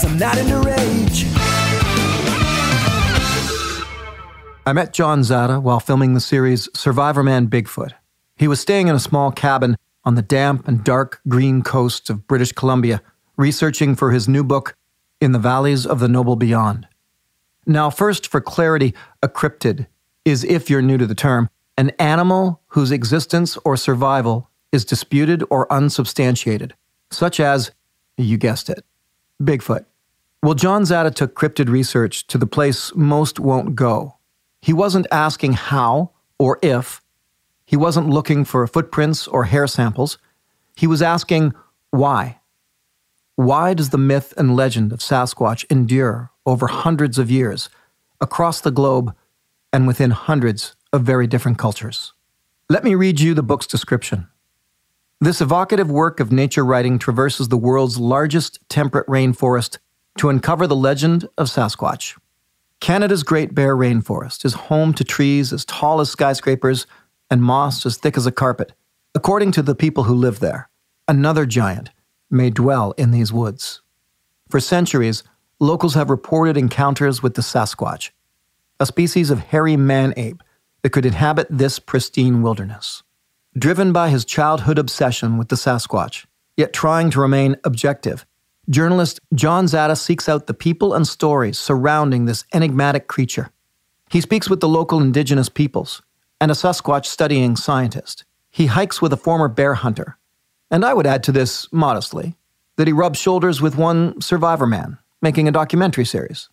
Cause I'm not into rage. I met John Zada while filming the series Survivor Man Bigfoot. He was staying in a small cabin on the damp and dark green coasts of British Columbia, researching for his new book, In the Valleys of the Noble Beyond. Now, first, for clarity, a cryptid is, if you're new to the term, an animal whose existence or survival is disputed or unsubstantiated, such as, you guessed it, Bigfoot. Well, John Zada took cryptid research to the place most won't go. He wasn't asking how or if. He wasn't looking for footprints or hair samples. He was asking why. Why does the myth and legend of Sasquatch endure over hundreds of years, across the globe, and within hundreds of very different cultures? Let me read you the book's description. This evocative work of nature writing traverses the world's largest temperate rainforest to uncover the legend of Sasquatch. Canada's Great Bear Rainforest is home to trees as tall as skyscrapers and moss as thick as a carpet. According to the people who live there, another giant may dwell in these woods. For centuries, locals have reported encounters with the Sasquatch, a species of hairy man ape that could inhabit this pristine wilderness. Driven by his childhood obsession with the Sasquatch, yet trying to remain objective, journalist John Zada seeks out the people and stories surrounding this enigmatic creature. He speaks with the local indigenous peoples and a Sasquatch studying scientist. He hikes with a former bear hunter. And I would add to this, modestly, that he rubs shoulders with one survivor man, making a documentary series.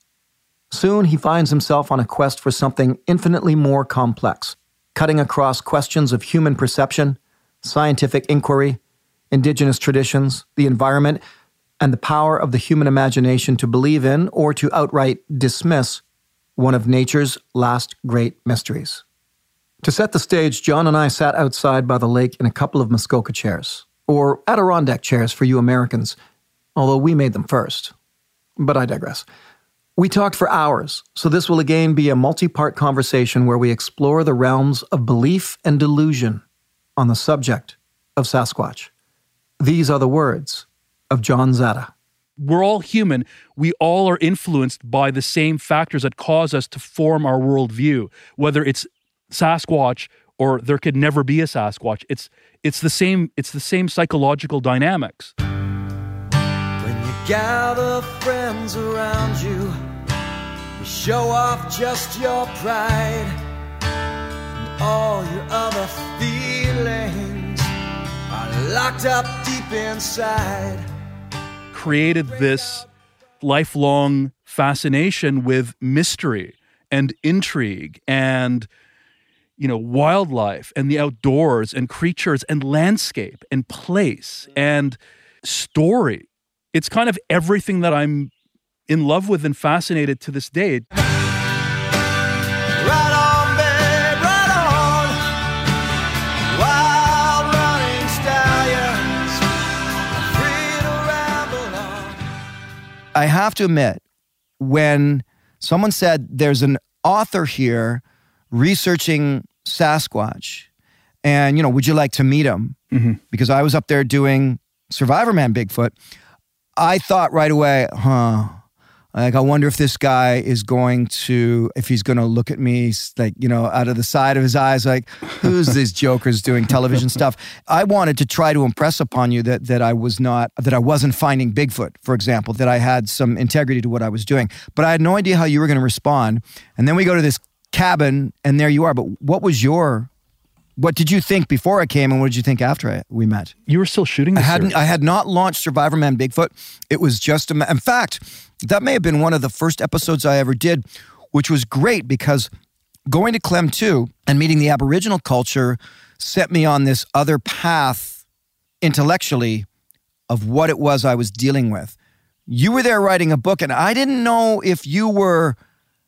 Soon he finds himself on a quest for something infinitely more complex, cutting across questions of human perception, scientific inquiry, indigenous traditions, the environment, and the power of the human imagination to believe in or to outright dismiss one of nature's last great mysteries. To set the stage, John and I sat outside by the lake in a couple of Muskoka chairs, or Adirondack chairs for you Americans, although we made them first. But I digress. We talked for hours, so this will again be a multi part conversation where we explore the realms of belief and delusion on the subject of Sasquatch. These are the words of John Zada. We're all human. We all are influenced by the same factors that cause us to form our worldview, whether it's Sasquatch or there could never be a Sasquatch. It's it's the same it's the same psychological dynamics. When you gather friends around you, you show off just your pride. And all your other feelings are locked up deep inside. Created this lifelong fascination with mystery and intrigue and you know wildlife and the outdoors and creatures and landscape and place and story. It's kind of everything that i'm in love with and fascinated to this day I have to admit, when someone said there's an author here researching Sasquatch, and you know, would you like to meet him? Mm-hmm. Because I was up there doing Survivor Man Bigfoot. I thought right away, huh? Like, I wonder if this guy is going to, if he's going to look at me, like, you know, out of the side of his eyes, like, who's these jokers doing television stuff? I wanted to try to impress upon you that that I was not, that I wasn't finding Bigfoot, for example, that I had some integrity to what I was doing. But I had no idea how you were going to respond. And then we go to this cabin, and there you are. But what was your what did you think before I came, and what did you think after I, we met? You were still shooting. I hadn't. series. I had not launched Survivor Man Bigfoot. It was just a. In fact, that may have been one of the first episodes I ever did, which was great because going to Klemtu and meeting the Aboriginal culture set me on this other path intellectually of what it was I was dealing with. You were there writing a book, and I didn't know if you were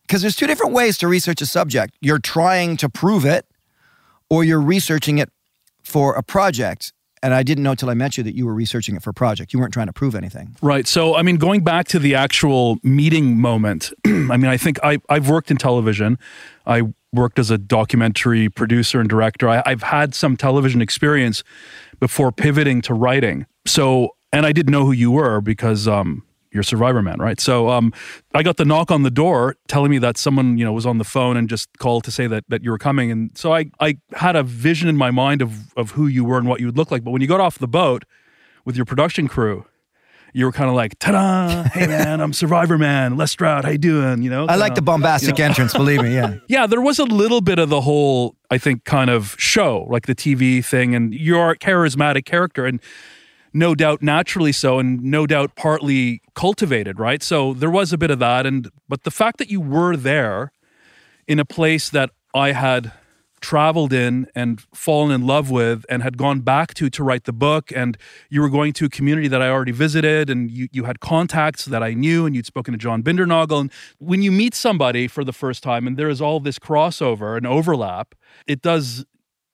because there's two different ways to research a subject. You're trying to prove it, or you're researching it for a project. And I didn't know till I met you that you were researching it for a project. You weren't trying to prove anything. Right. So, I mean, going back to the actual meeting moment, I mean, I think I, I've worked in television. I worked as a documentary producer and director. I, I've had some television experience before pivoting to writing. So, and I didn't know who you were because um, you're Survivor Man, right? So, um, I got the knock on the door telling me that someone, you know, was on the phone and just called to say that that you were coming. And so I, I had a vision in my mind of of who you were and what you would look like. But when you got off the boat with your production crew, you were kind of like, ta-da! Hey man, I'm Survivor Man. Les Stroud, how you doing? You know, I like the bombastic you know. entrance, believe me. Yeah. Yeah, there was a little bit of the whole, I think, kind of show, like the TV thing, and you're a charismatic character, and no doubt naturally so, and no doubt partly cultivated, right? So there was a bit of that, and but the fact that you were there in a place that I had traveled in and fallen in love with and had gone back to to write the book and you were going to a community that I already visited and you, you had contacts that I knew and you'd spoken to John Bindernagel and when you meet somebody for the first time and there is all this crossover and overlap it does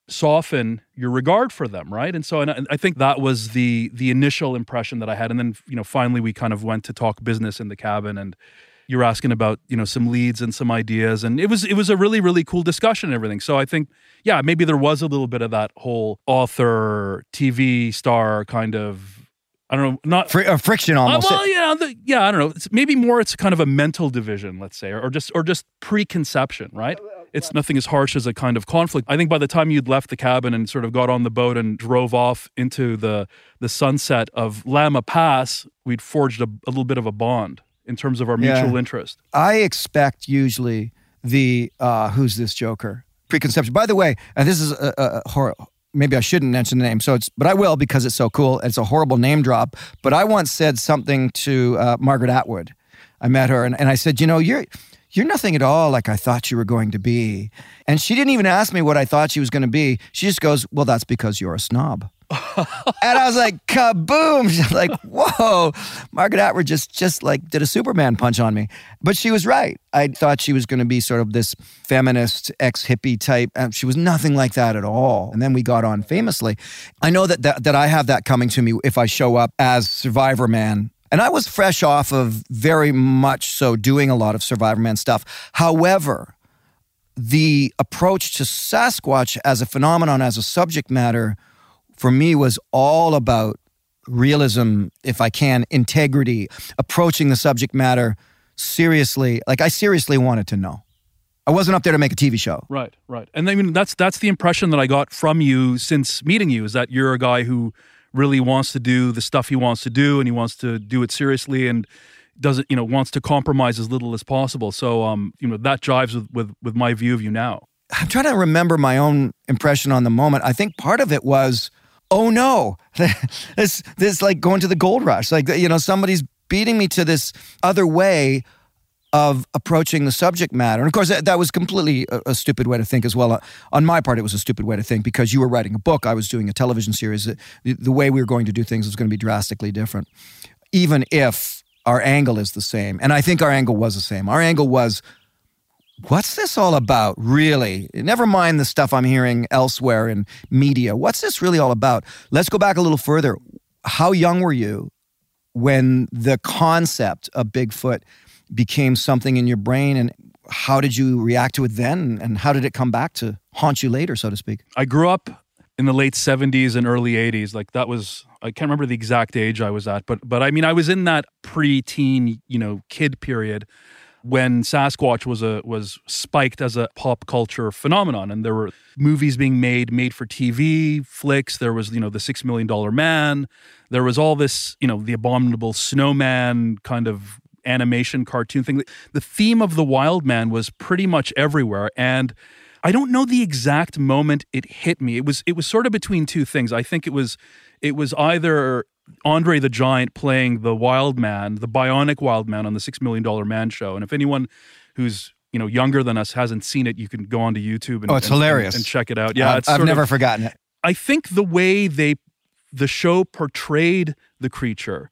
soften your regard for them right and so and I, I think that was the the initial impression that I had and then you know finally we kind of went to talk business in the cabin and you were asking about you know some leads and some ideas and it was it was a really really cool discussion and everything so i think yeah maybe there was a little bit of that whole author tv star kind of i don't know not Fri- uh, friction uh, almost. well, yeah, the, yeah, I don't know. It's maybe more. It's kind of a mental division, let's say, or, or just or just preconception, right? It's nothing as harsh as a kind of conflict. I think by the time you'd left the cabin and sort of got on the boat and drove off into the the sunset of Lama Pass, we'd forged a, a little bit of a bond in terms of our Yeah. mutual interest. I expect usually the uh, who's this Joker preconception. By the way, and this is a, a, a hor- Maybe I shouldn't mention the name, so it's but I will because it's so cool. It's a horrible name drop. But I once said something to uh, Margaret Atwood. I met her and, and I said, you know, you're you're nothing at all like I thought you were going to be. And she didn't even ask me what I thought she was going to be. She just goes, well, that's because you're a snob. and I was like, kaboom! She's like, whoa! Margaret Atwood just just like did a Superman punch on me. But she was right. I thought she was going to be sort of this feminist, ex hippie type, and she was nothing like that at all. And then we got on famously. I know that, that that I have that coming to me if I show up as Survivor Man. And I was fresh off of very much so doing a lot of Survivor Man stuff. However, the approach to Sasquatch as a phenomenon, as a subject matter, for me was all about realism, if I can, integrity, approaching the subject matter seriously. Like I seriously wanted to know. I wasn't up there to make a TV show. Right, right. And I mean that's that's the impression that I got from you since meeting you is that you're a guy who really wants to do the stuff he wants to do and he wants to do it seriously and doesn't you know wants to compromise as little as possible. So um you know that jives with with, with my view of you now. I'm trying to remember my own impression on the moment. I think part of it was, oh no, this this like going to the gold rush. Like you know, somebody's beating me to this other way of approaching the subject matter. And of course, that, that was completely a, a stupid way to think as well. On my part, it was a stupid way to think because you were writing a book, I was doing a television series. The, the way we were going to do things was going to be drastically different, even if our angle is the same. And I think our angle was the same. Our angle was what's this all about, really? Never mind the stuff I'm hearing elsewhere in media. What's this really all about? Let's go back a little further. How young were you when the concept of Bigfoot became something in your brain, and how did you react to it then? And how did it come back to haunt you later, so to speak? I grew up in the late 70s and early 80s. Like that was I can't remember the exact age I was at, but but I mean I was in that pre-teen, you know, kid period when Sasquatch was a was spiked as a pop culture phenomenon, and there were movies being made, made for TV flicks. There was you know the Six Million Dollar Man. There was all this you know the Abominable Snowman kind of animation cartoon thing. The theme of the Wild Man was pretty much everywhere, and I don't know the exact moment it hit me. It was it was sort of between two things. I think it was it was either Andre the Giant playing the Wild Man, the Bionic Wild Man on the Six Million Dollar Man show. And if anyone who's you know younger than us hasn't seen it, you can go onto YouTube and Oh, it's and- hilarious. and, check it out. Yeah, I've, it's I've never of- forgotten it. I think the way they the show portrayed the creature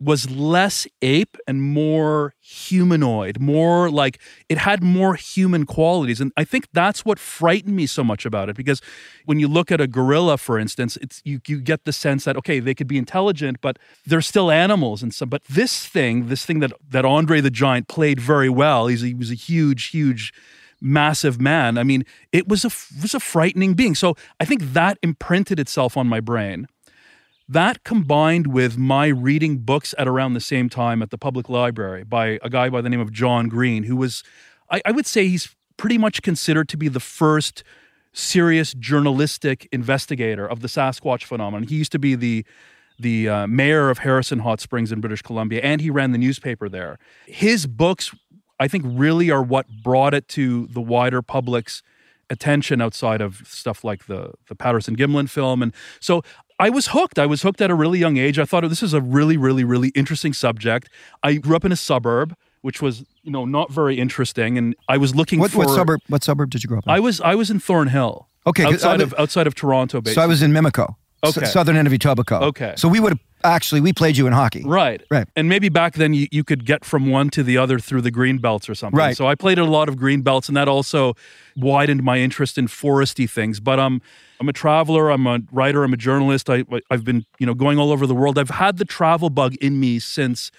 was less ape and more humanoid, more like it had more human qualities. And I think that's what frightened me so much about it because when you look at a gorilla, for instance, it's you you get the sense that okay, they could be intelligent, but they're still animals and so but this thing, this thing that that Andre the Giant played very well, he's, he was a huge, huge massive man. I mean, it was a was a frightening being. So I think that imprinted itself on my brain. That combined with my reading books at around the same time at the public library by a guy by the name of John Green, who was, I, I would say, he's pretty much considered to be the first serious journalistic investigator of the Sasquatch phenomenon. He used to be the the uh, mayor of Harrison Hot Springs in British Columbia, and he ran the newspaper there. His books, I think, really are what brought it to the wider public's attention outside of stuff like the the Patterson Gimlin film, and so I was hooked. I was hooked at a really young age. I thought oh, this is a really, really, really interesting subject. I grew up in a suburb, which was you know not very interesting, and I was looking What, for what suburb? What suburb did you grow up in? I was I was in Thornhill. Okay, outside of outside of Toronto, so. I was in Mimico, s- southern end of Etobicoke. Okay. So we would have actually we played you in hockey. Right. Right. And maybe back then you, you could get from one to the other through the green belts or something. Right. So I played a lot of green belts and that also widened my interest in foresty things. But um I'm a traveler, I'm a writer, I'm a journalist. I I've been, you know, going all over the world. I've had the travel bug in me since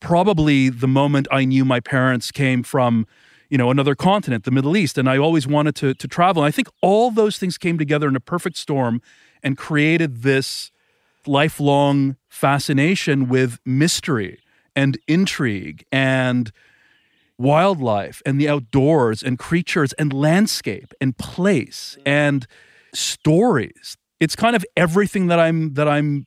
probably the moment I knew my parents came from you know another continent the middle east and i always wanted to to travel and i think all those things came together in a perfect storm and created this lifelong fascination with mystery and intrigue and wildlife and the outdoors and creatures and landscape and place and stories. It's kind of everything that i'm that i'm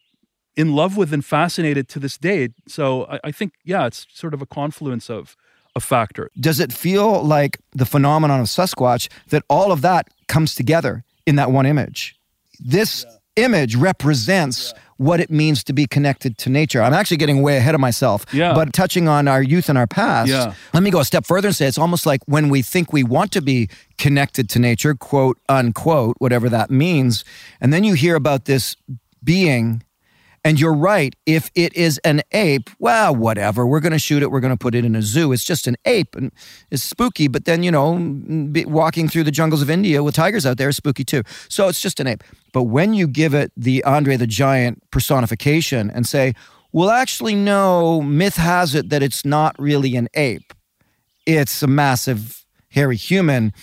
in love with and fascinated to this day. So i, I think yeah it's sort of a confluence of a factor Does it feel like the phenomenon of Sasquatch that all of that comes together in that one image? This image represents what it means to be connected to nature. I'm actually getting way ahead of myself. Yeah. But touching on our youth and our past, Yeah. let me go a step further and say it's almost like when we think we want to be connected to nature, quote unquote, whatever that means, and then you hear about this being and you're right. If it is an ape, well, whatever. We're going to shoot it. We're going to put it in a zoo. It's just an ape and it's spooky. But then, you know, walking through the jungles of India with tigers out there is spooky too. So it's just an ape. But when you give it the Andre the Giant personification and say, well, actually, no, myth has it that it's not really an ape, it's a massive, hairy human.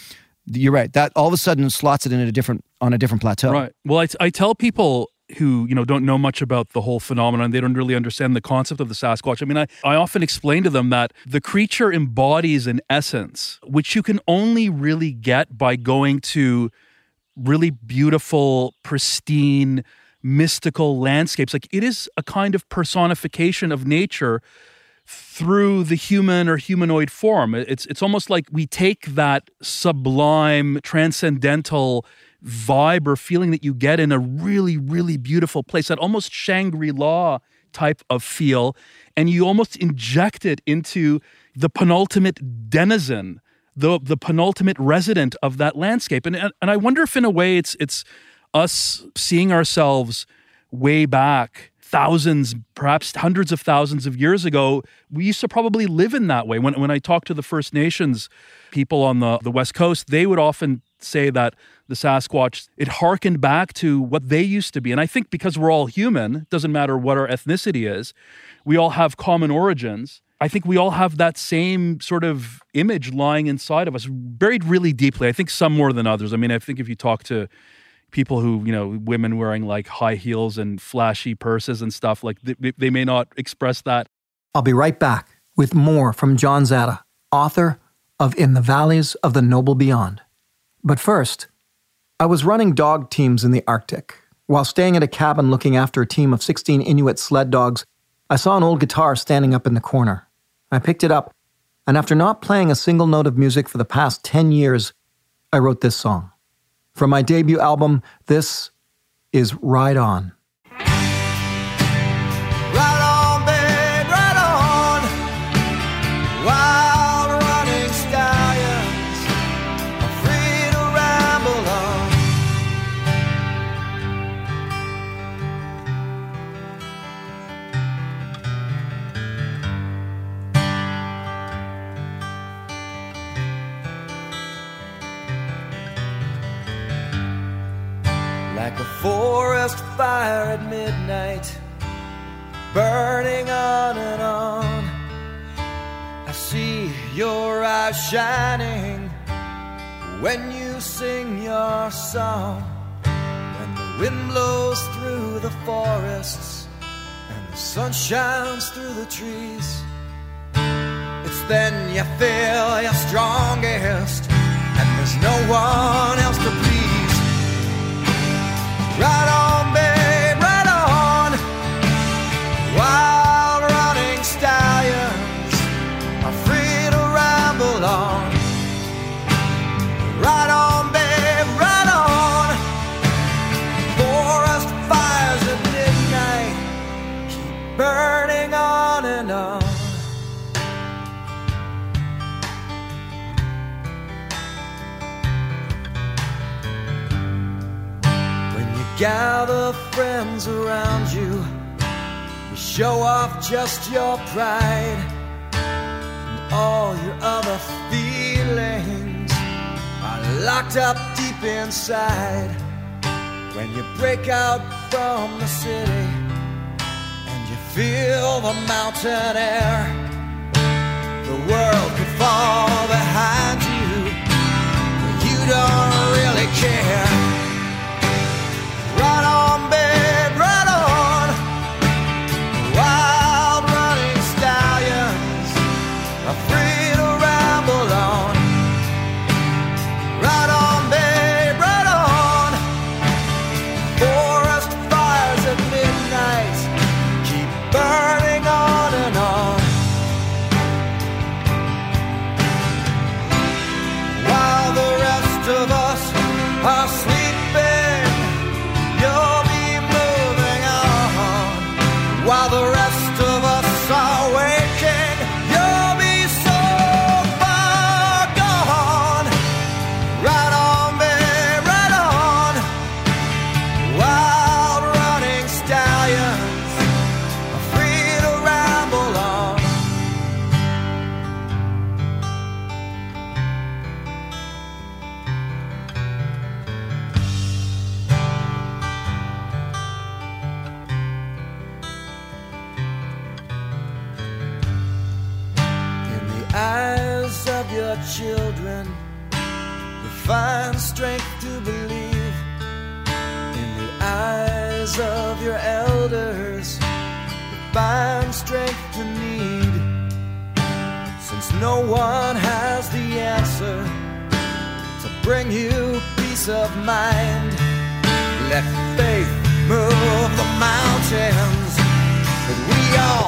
You're right. That all of a sudden slots it in a different on a different plateau. Right. Well, I, I tell people who you know don't know much about the whole phenomenon. They don't really understand the concept of the sasquatch. I mean i, I often explain to them that the creature embodies an essence which you can only really get by going to really beautiful pristine mystical landscapes. Like it is a kind of personification of nature through the human or humanoid form. It's it's almost like we take that sublime, transcendental vibe or feeling that you get in a really, really beautiful place, that almost Shangri-La type of feel, and you almost inject it into the penultimate denizen, the the penultimate resident of that landscape. And and, and I wonder if in a way it's it's us seeing ourselves way back thousands, perhaps hundreds of thousands of years ago, we used to probably live in that way. When, when I talk to the First Nations people on the, the West Coast, they would often say that the Sasquatch, it harkened back to what they used to be. And I think because we're all human, doesn't matter what our ethnicity is, we all have common origins. I think we all have that same sort of image lying inside of us, buried really deeply. I think some more than others. I mean, I think if you talk to people who you know women wearing like high heels and flashy purses and stuff like they, they may not express that I'll be right back with more from John Zada, author of In the Valleys of the Noble Beyond. But first, I was running dog teams in the Arctic. While staying at a cabin looking after a team of 16 Inuit sled dogs, I saw an old guitar standing up in the corner. I picked it up, and after not playing a single note of music for the past 10 years, I wrote this song. From my debut album, this is Ride On. Forest fire at midnight burning on and on. I see your eyes shining when you sing your song. When the wind blows through the forests and the sun shines through the trees, it's then you feel your strongest, and there's no one else to please. Right on, gather friends around you. You show off just your pride and all your other feelings are locked up deep inside. When you break out from the city and you feel the mountain air, children, you find strength to believe. In the eyes of your elders, you find strength to need. Since no one has the answer to bring you peace of mind, let faith move the mountains that we all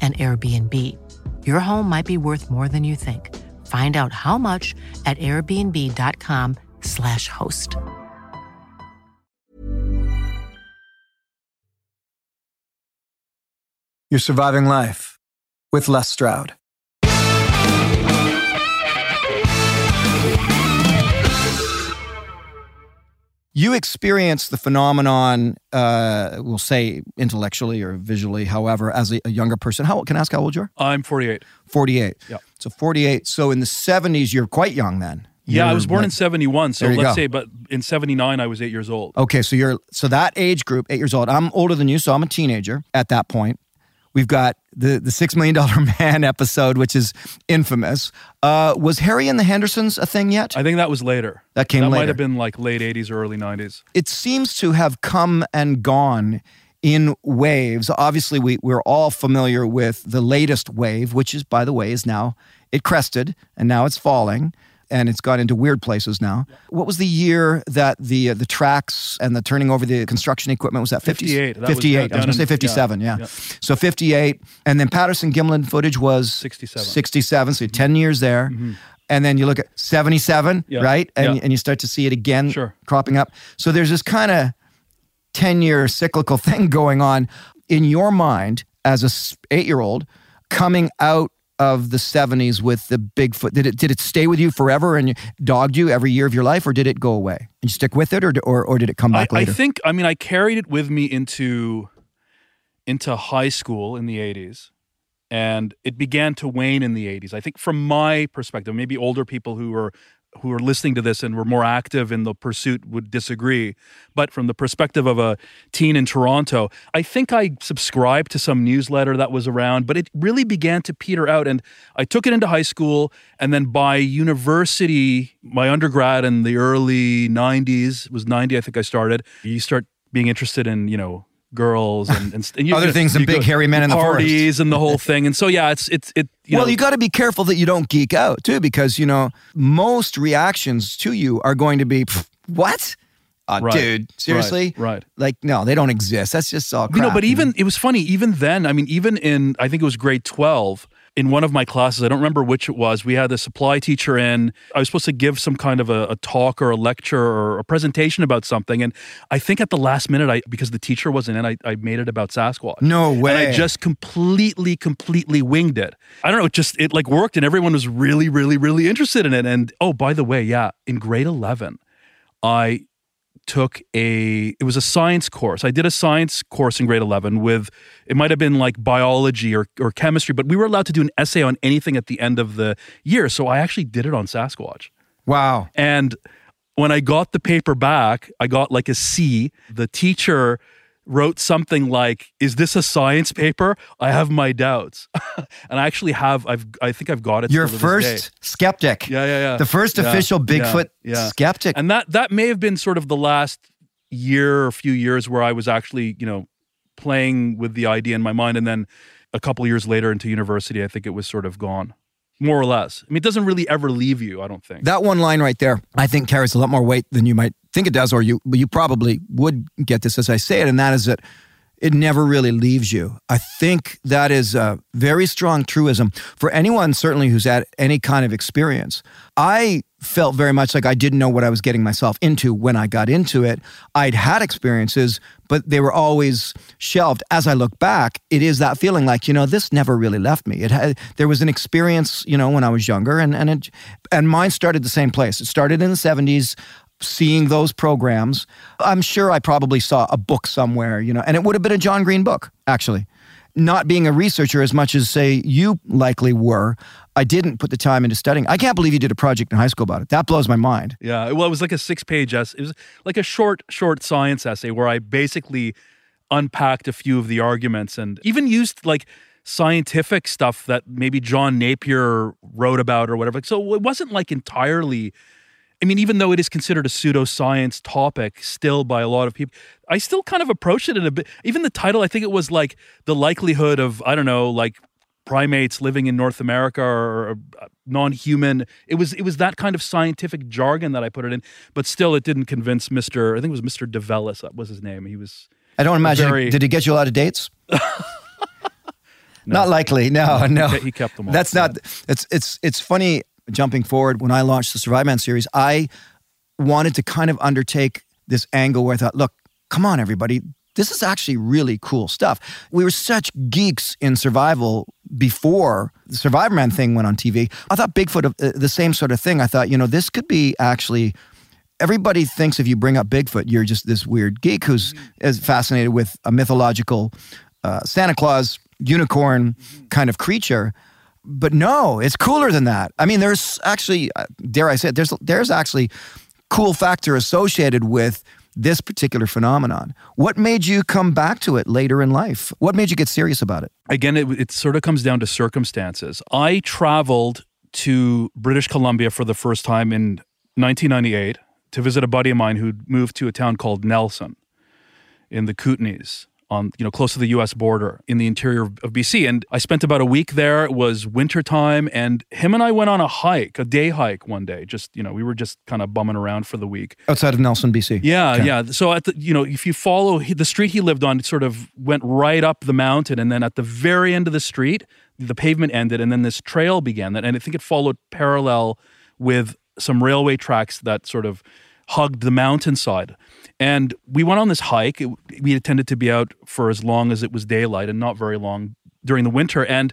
an Airbnb. Your home might be worth more than you think. Find out how much at airbnb.com/slash host. You're surviving life with Les Stroud. You experience the phenomenon, uh, we'll say intellectually or visually, however, as a, a younger person. How can I ask how old you are? I'm 48. 48. Yeah. So 48. So in the 70s, you're quite young then. Yeah, I was born in 71. So let's go. say, but in 79, I was eight years old. Okay, so you're so that age group, eight years old. I'm older than you, so I'm a teenager at that point. We've got the the Six Million Dollar Man episode, which is infamous. Uh, was Harry and the Hendersons a thing yet? I think that was later. That came That later. might have been like late 80s or early 90s. it seems to have come and gone in waves. Obviously, we, we're all familiar with the latest wave, which is, by the way, is now it crested and now it's falling and it's gone into weird places now. What was the year that the uh, the tracks and the turning over the construction equipment was that 50, 58. That was 58. I was going to say 57, yeah. yeah, yeah. So 58 and then Patterson Gimlin footage was 67. 67, so 10 years there. And then you look at 77, Yeah. right? And, Yeah. and you start to see it again Sure. cropping up. So there's this kind of 10 year cyclical thing going on in your mind as a eight year old coming out of the 70s with the Bigfoot. Did it, did it stay with you forever and dogged you every year of your life, or did it go away? And you stick with it, or, or, or did it come back I, I think, I mean, I carried it with me into into high school in the 80s and it began to wane in the 80s. I think from my perspective, maybe older people who are who are listening to this and were more active in the pursuit would disagree, but from the perspective of a teen in Toronto, I think I subscribed to some newsletter that was around, but it really began to peter out. And I took it into high school and then by university, my undergrad in the early 90s, it was 90 I think I started, you start being interested in, you know, girls and, and, and you- Other things than you big hairy men in the forest. parties and the whole thing. And so yeah, it's it's it. You well, know, you got to be careful that you don't geek out too, because you know most reactions to you are going to be, "What, uh, Right, dude? Seriously? right, right. Like, no, they don't exist. That's just all. you know, but even it was funny. Even then, I mean, even in I think it was grade twelve. In one of my classes, I don't remember which it was. We had a supply teacher in. I was supposed to give some kind of a, a talk or a lecture or a presentation about something, and I think at the last minute, I because the teacher wasn't in, I, I made it about Sasquatch. No And way. I just completely, completely winged it. I don't know. It just it like worked, and everyone was really, really, really interested in it. And oh, by the way, yeah, in grade eleven, I took a it was a science course. I did a science course in grade 11 with it might have been like biology or or chemistry, but we were allowed to do an essay on anything at the end of the year. So I actually did it on Sasquatch. wow. And when I got the paper back, I got like a C. The teacher wrote something like, "Is this a science paper? I have my doubts." and I actually have I've I think I've got it Your first skeptic. Yeah, yeah, yeah. The first Yeah, official Bigfoot yeah. skeptic. And that that may have been sort of the last year or few years where I was actually, you know, playing with the idea in my mind and then a couple years later into university, I think it was sort of gone. More or less. I mean, it doesn't really ever leave you. I don't think. That one line right there, I think carries a lot more weight than you might think it does, or you you probably would get this as I say it, and that is that it never really leaves you. I think that is a very strong truism for anyone, certainly who's had any kind of experience. I felt very much like I didn't know what I was getting myself into when I got into it. I'd had experiences, but they were always shelved. As I look back, it is that feeling like, you know, this never really left me. It had there was an experience, you know, when I was younger and and it and mine started the same place. It started in the 70s seeing those programs. I'm sure I probably saw a book somewhere, you know, and it would have been a John Green book, actually. Not being a researcher as much as, say, you likely were, I didn't put the time into studying. I can't believe you did a project in high school about it. That blows my mind. Yeah, well, it was like a six-page essay. It was like a short, short science essay where I basically unpacked a few of the arguments and even used like scientific stuff that maybe John Napier wrote about or whatever. So it wasn't like entirely I mean, even though it is considered a pseudoscience topic still by a lot of people, I still kind of approach it in a bit. Even the title, I think it was like the likelihood of, I don't know, like primates living in North America or, or uh, non-human. It was it was that kind of scientific jargon that I put it in, but still, it didn't convince Mister. I think it was Mister Develis. That was his name. He was. I don't imagine. very- did he get you a lot of dates? Not likely. No, no. he kept them all. That's not. It's it's it's funny. Jumping forward, when I launched the Survivor Man series, I wanted to kind of undertake this angle where I thought, look, come on, everybody. This is actually really cool stuff. We were such geeks in survival before the Survivor Man thing went on TV. I thought Bigfoot, uh, the same sort of thing. I thought, you know, this could be actually everybody thinks if you bring up Bigfoot, you're just this weird geek who's is fascinated with a mythological uh, Santa Claus unicorn kind of creature. But no, it's cooler than that. I mean, there's actually, uh, dare I say it, there's there's actually cool factor associated with this particular phenomenon. What made you come back to it later in life? What made you get serious about it? again, it, it sort of comes down to circumstances. I traveled to British Columbia for the first time in 1998 to visit a buddy of mine who'd moved to a town called Nelson in the Kootenays on you know close to the US border in the interior of BC and I spent about a week there it was wintertime and him and I went on a hike a day hike one day just you know we were just kind of bumming around for the week Outside of Nelson, BC. yeah, Okay. yeah. So at the you know, if you follow he, the street he lived on, it sort of went right up the mountain, and then at the very end of the street, the pavement ended, and then this trail began. That, and I think it followed parallel with some railway tracks that sort of hugged the mountainside. And we went on this hike. It- we intended to be out for as long as it was daylight, and not very long during the winter. And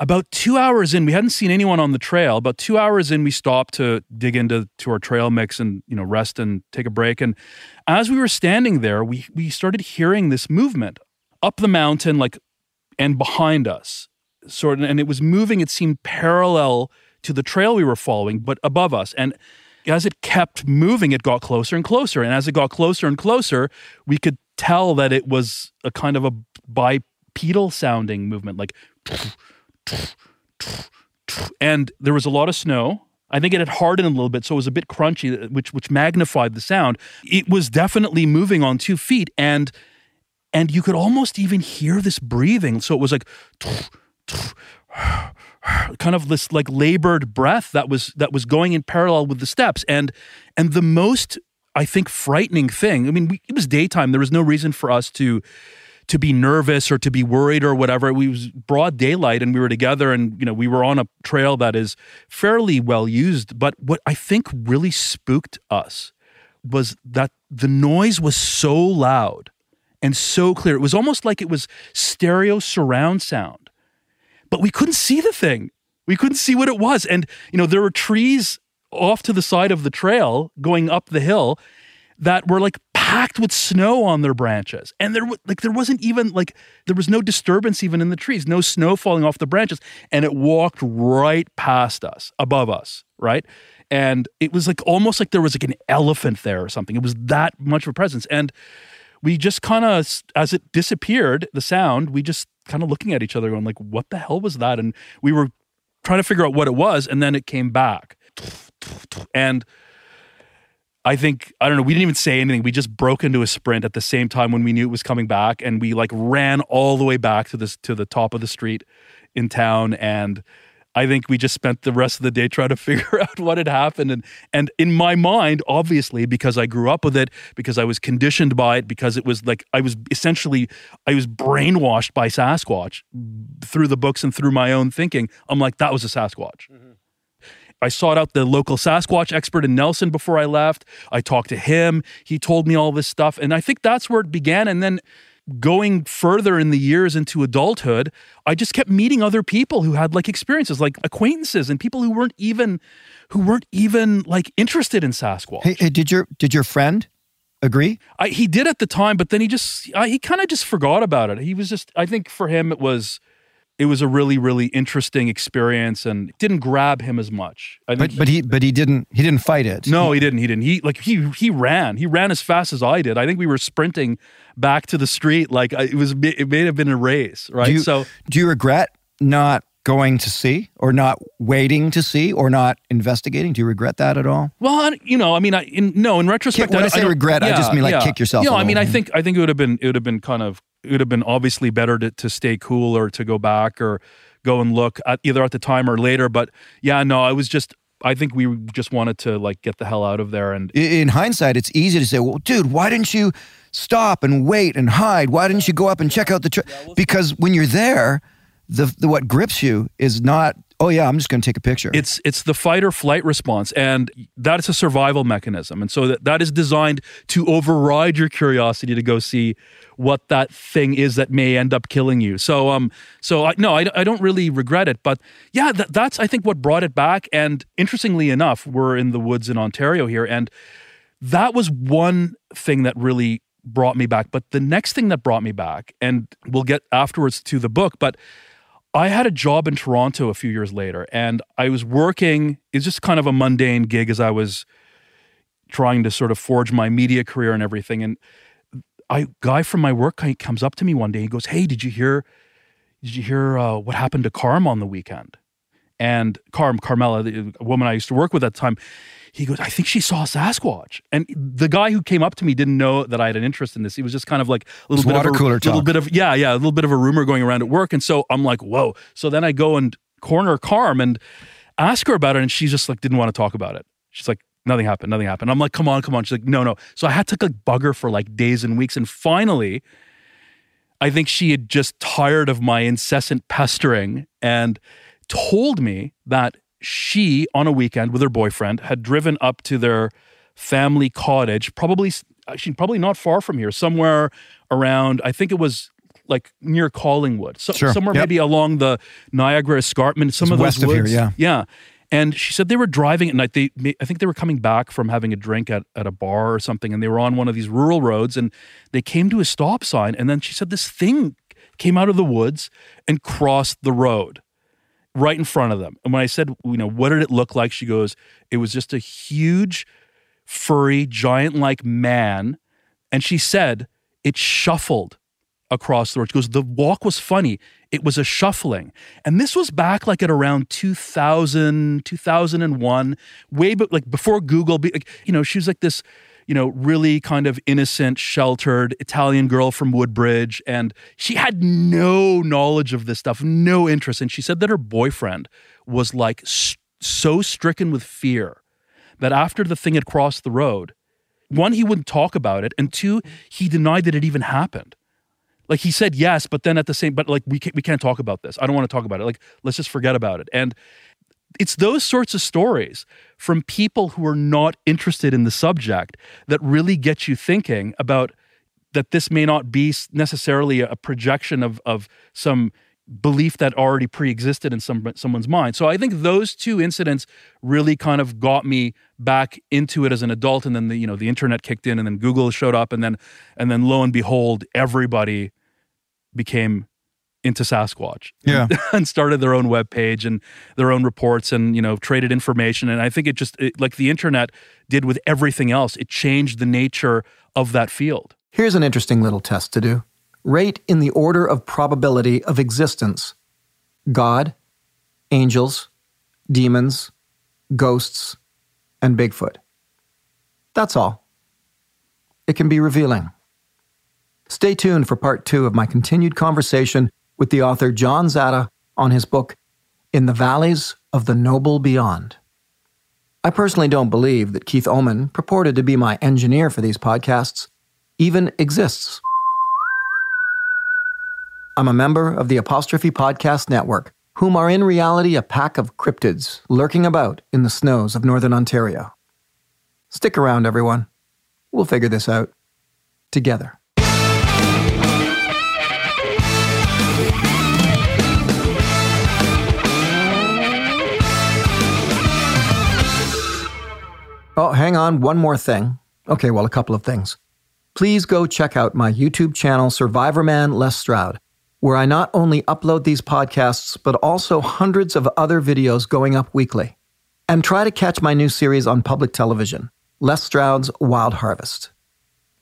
about two hours in, we hadn't seen anyone on the trail. About two hours in, we stopped to dig into to our trail mix and you know rest and take a break. And as we were standing there, we we started hearing this movement up the mountain, like and behind us, sort of, and it was moving. It seemed parallel to the trail we were following, but above us. And as it kept moving, it got closer and closer. And as it got closer and closer, we could tell that it was a kind of a bipedal sounding movement, like and there was a lot of snow. I think it had hardened a little bit, so it was a bit crunchy, which which magnified the sound. It was definitely moving on two feet, and and you could almost even hear this breathing. So it was like kind of this like labored breath that was that was going in parallel with the steps, and and the most I think frightening thing. I mean, we, it was daytime. There was no reason for us to to be nervous or to be worried or whatever. We was broad daylight and we were together and you know we were on a trail that is fairly well used. But what I think really spooked us was that the noise was so loud and so clear. It was almost like it was stereo surround sound. But we couldn't see the thing. We couldn't see what it was. And you know, there were trees off to the side of the trail going up the hill that were like packed with snow on their branches. And there like there wasn't even like there was no disturbance even in the trees no snow falling off the branches. And it walked right past us above us right? And it was like almost like there was like an elephant there or something. It was that much of a presence. And we just kind of as it disappeared the sound we just kind of looking at each other going like what the hell was that and we were trying to figure out what it was and then it came back and I think I don't know. We didn't even say anything. We just broke into a sprint at the same time when we knew it was coming back, and we like ran all the way back to this to the top of the street in town. And I think we just spent the rest of the day trying to figure out what had happened. And, and in my mind, obviously, because I grew up with it, because I was conditioned by it, because it was like I was essentially, I was brainwashed by Sasquatch through the books and through my own thinking. I'm like, that was a Sasquatch. Mm-hmm. I sought out the local Sasquatch expert in Nelson before I left. I talked to him. He told me all this stuff. And I think that's where it began. And then going further in the years into adulthood, I just kept meeting other people who had like experiences, like acquaintances and people who weren't even who weren't even like interested in Sasquatch. Hey, hey, did your did your friend agree? I, he did at the time, but then he just I, he kind of just forgot about it. He was just I think for him it was it was a really really interesting experience and didn't grab him as much. But but he but he didn't he didn't fight it. no, he didn't. He didn't. He like he he ran. He ran as fast as I did. I think we were sprinting back to the street like it was. It may have been a race, right? Do you, so do you regret not going to see or not waiting to see or not investigating? Do you regret that at all? Well, I- you know, I mean, I in, no, in retrospect, When I don't- say don't- regret, I just mean, like, kick yourself You know, a I mean. I think I think it would have been it would have been kind of it would have been obviously better to to stay cool or to go back or go and look at either at the time or later. But yeah, no, I was just I think we just wanted to like get the hell out of there and In hindsight, it's easy to say, "Well, dude, why didn't you stop and wait and hide? Why didn't you go up and check out the?" Tr-? Because when you're there, the, the what grips you is not, "Oh yeah, I'm just going to take a picture." It's it's the fight or flight response, and that is a survival mechanism, and so that, that is designed to override your curiosity to go see what that thing is that may end up killing you. So um, so I no, I, I don't really regret it, but yeah, that, that's I think what brought it back. And interestingly enough, we're in the woods in Ontario here, and that was one thing that really brought me back. But the next thing that brought me back, and we'll get afterwards to the book, but I had a job in Toronto a few years later, and I was working. It's just kind of a mundane gig as I was trying to sort of forge my media career and everything. And I guy from my work comes up to me one day. He goes, "Hey, did you hear? Did you hear uh, what happened to Carm on the weekend?" And Carm, Carmela, the woman I used to work with at the time, he goes, I think she saw a Sasquatch. And the guy who came up to me didn't know that I had an interest in this. He was just kind of like a little bit water of a, cooler little talk. bit of yeah, yeah, a little bit of a rumor going around at work. And so I'm like, whoa. So then I go and corner Carm and ask her about it, and she just like didn't want to talk about it. She's like, nothing happened, nothing happened. I'm like, come on, come on. She's like, no, no. So I had to like bug her for like days and weeks, and finally. I think she had just tired of my incessant pestering and told me that she, on a weekend with her boyfriend, had driven up to their family cottage, probably actually uh, probably not far from here, somewhere around. I think it was like near Collingwood, so, Sure. somewhere Yep. maybe along the Niagara Escarpment. Some It's of those west of here, woods, yeah. yeah. And she said they were driving at night. They, I think they were coming back from having a drink at, at a bar or something, and they were on one of these rural roads, and they came to a stop sign, and then she said this thing came out of the woods and crossed the road right in front of them. And when I said, you know, what did it look like? She goes, it was just a huge, furry, giant like man. And she said, it shuffled across the road. She goes, the walk was funny. It was a shuffling. And this was back like at around 2000, 2001, way but like before Google, be- like, you know, she was like this, you know, really kind of innocent, sheltered Italian girl from Woodbridge. And she had no knowledge of this stuff, no interest. And she said that her boyfriend was like so stricken with fear that after the thing had crossed the road, one, he wouldn't talk about it. And two, he denied that it even happened. Like he said yes, but then at the same, but like we can't, we can't talk about this. I don't want to talk about it. Like let's just forget about it. And it's those sorts of stories from people who are not interested in the subject that really get you thinking about that this may not be necessarily a projection of of some belief that already pre-existed in some someone's mind. So I think those two incidents really kind of got me back into it as an adult and then the you know the internet kicked in and then Google showed up and then and then lo and behold everybody became into Sasquatch. Yeah. and started their own web page and their own reports and you know traded information and I think it just it, like the internet did with everything else it changed the nature of that field. Here's an interesting little test to do. Rate in the order of probability of existence God, angels, demons, ghosts, and Bigfoot. That's all. It can be revealing. Stay tuned for part two of my continued conversation with the author John Zada on his book, in the valleys of the noble beyond. I personally don't believe that Keith Oman, purported to be my engineer for these podcasts, even exists. I'm a member of the Apostrophe Podcast Network, whom are in reality a pack of cryptids lurking about in the snows of Northern Ontario. Stick around, everyone. We'll figure this out together. Oh, hang on, one more thing. Okay, well, a couple of things. Please go check out my YouTube channel, Survivor Man Les Stroud, where I not only upload these podcasts, but also hundreds of other videos going up weekly. And try to catch my new series on public television, Les Stroud's Wild Harvest.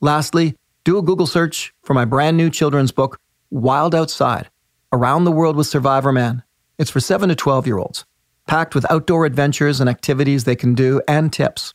Lastly, do a Google search for my brand new children's book, Wild Outside Around the World with Survivor Man. It's for 7 to 12 year olds, packed with outdoor adventures and activities they can do and tips.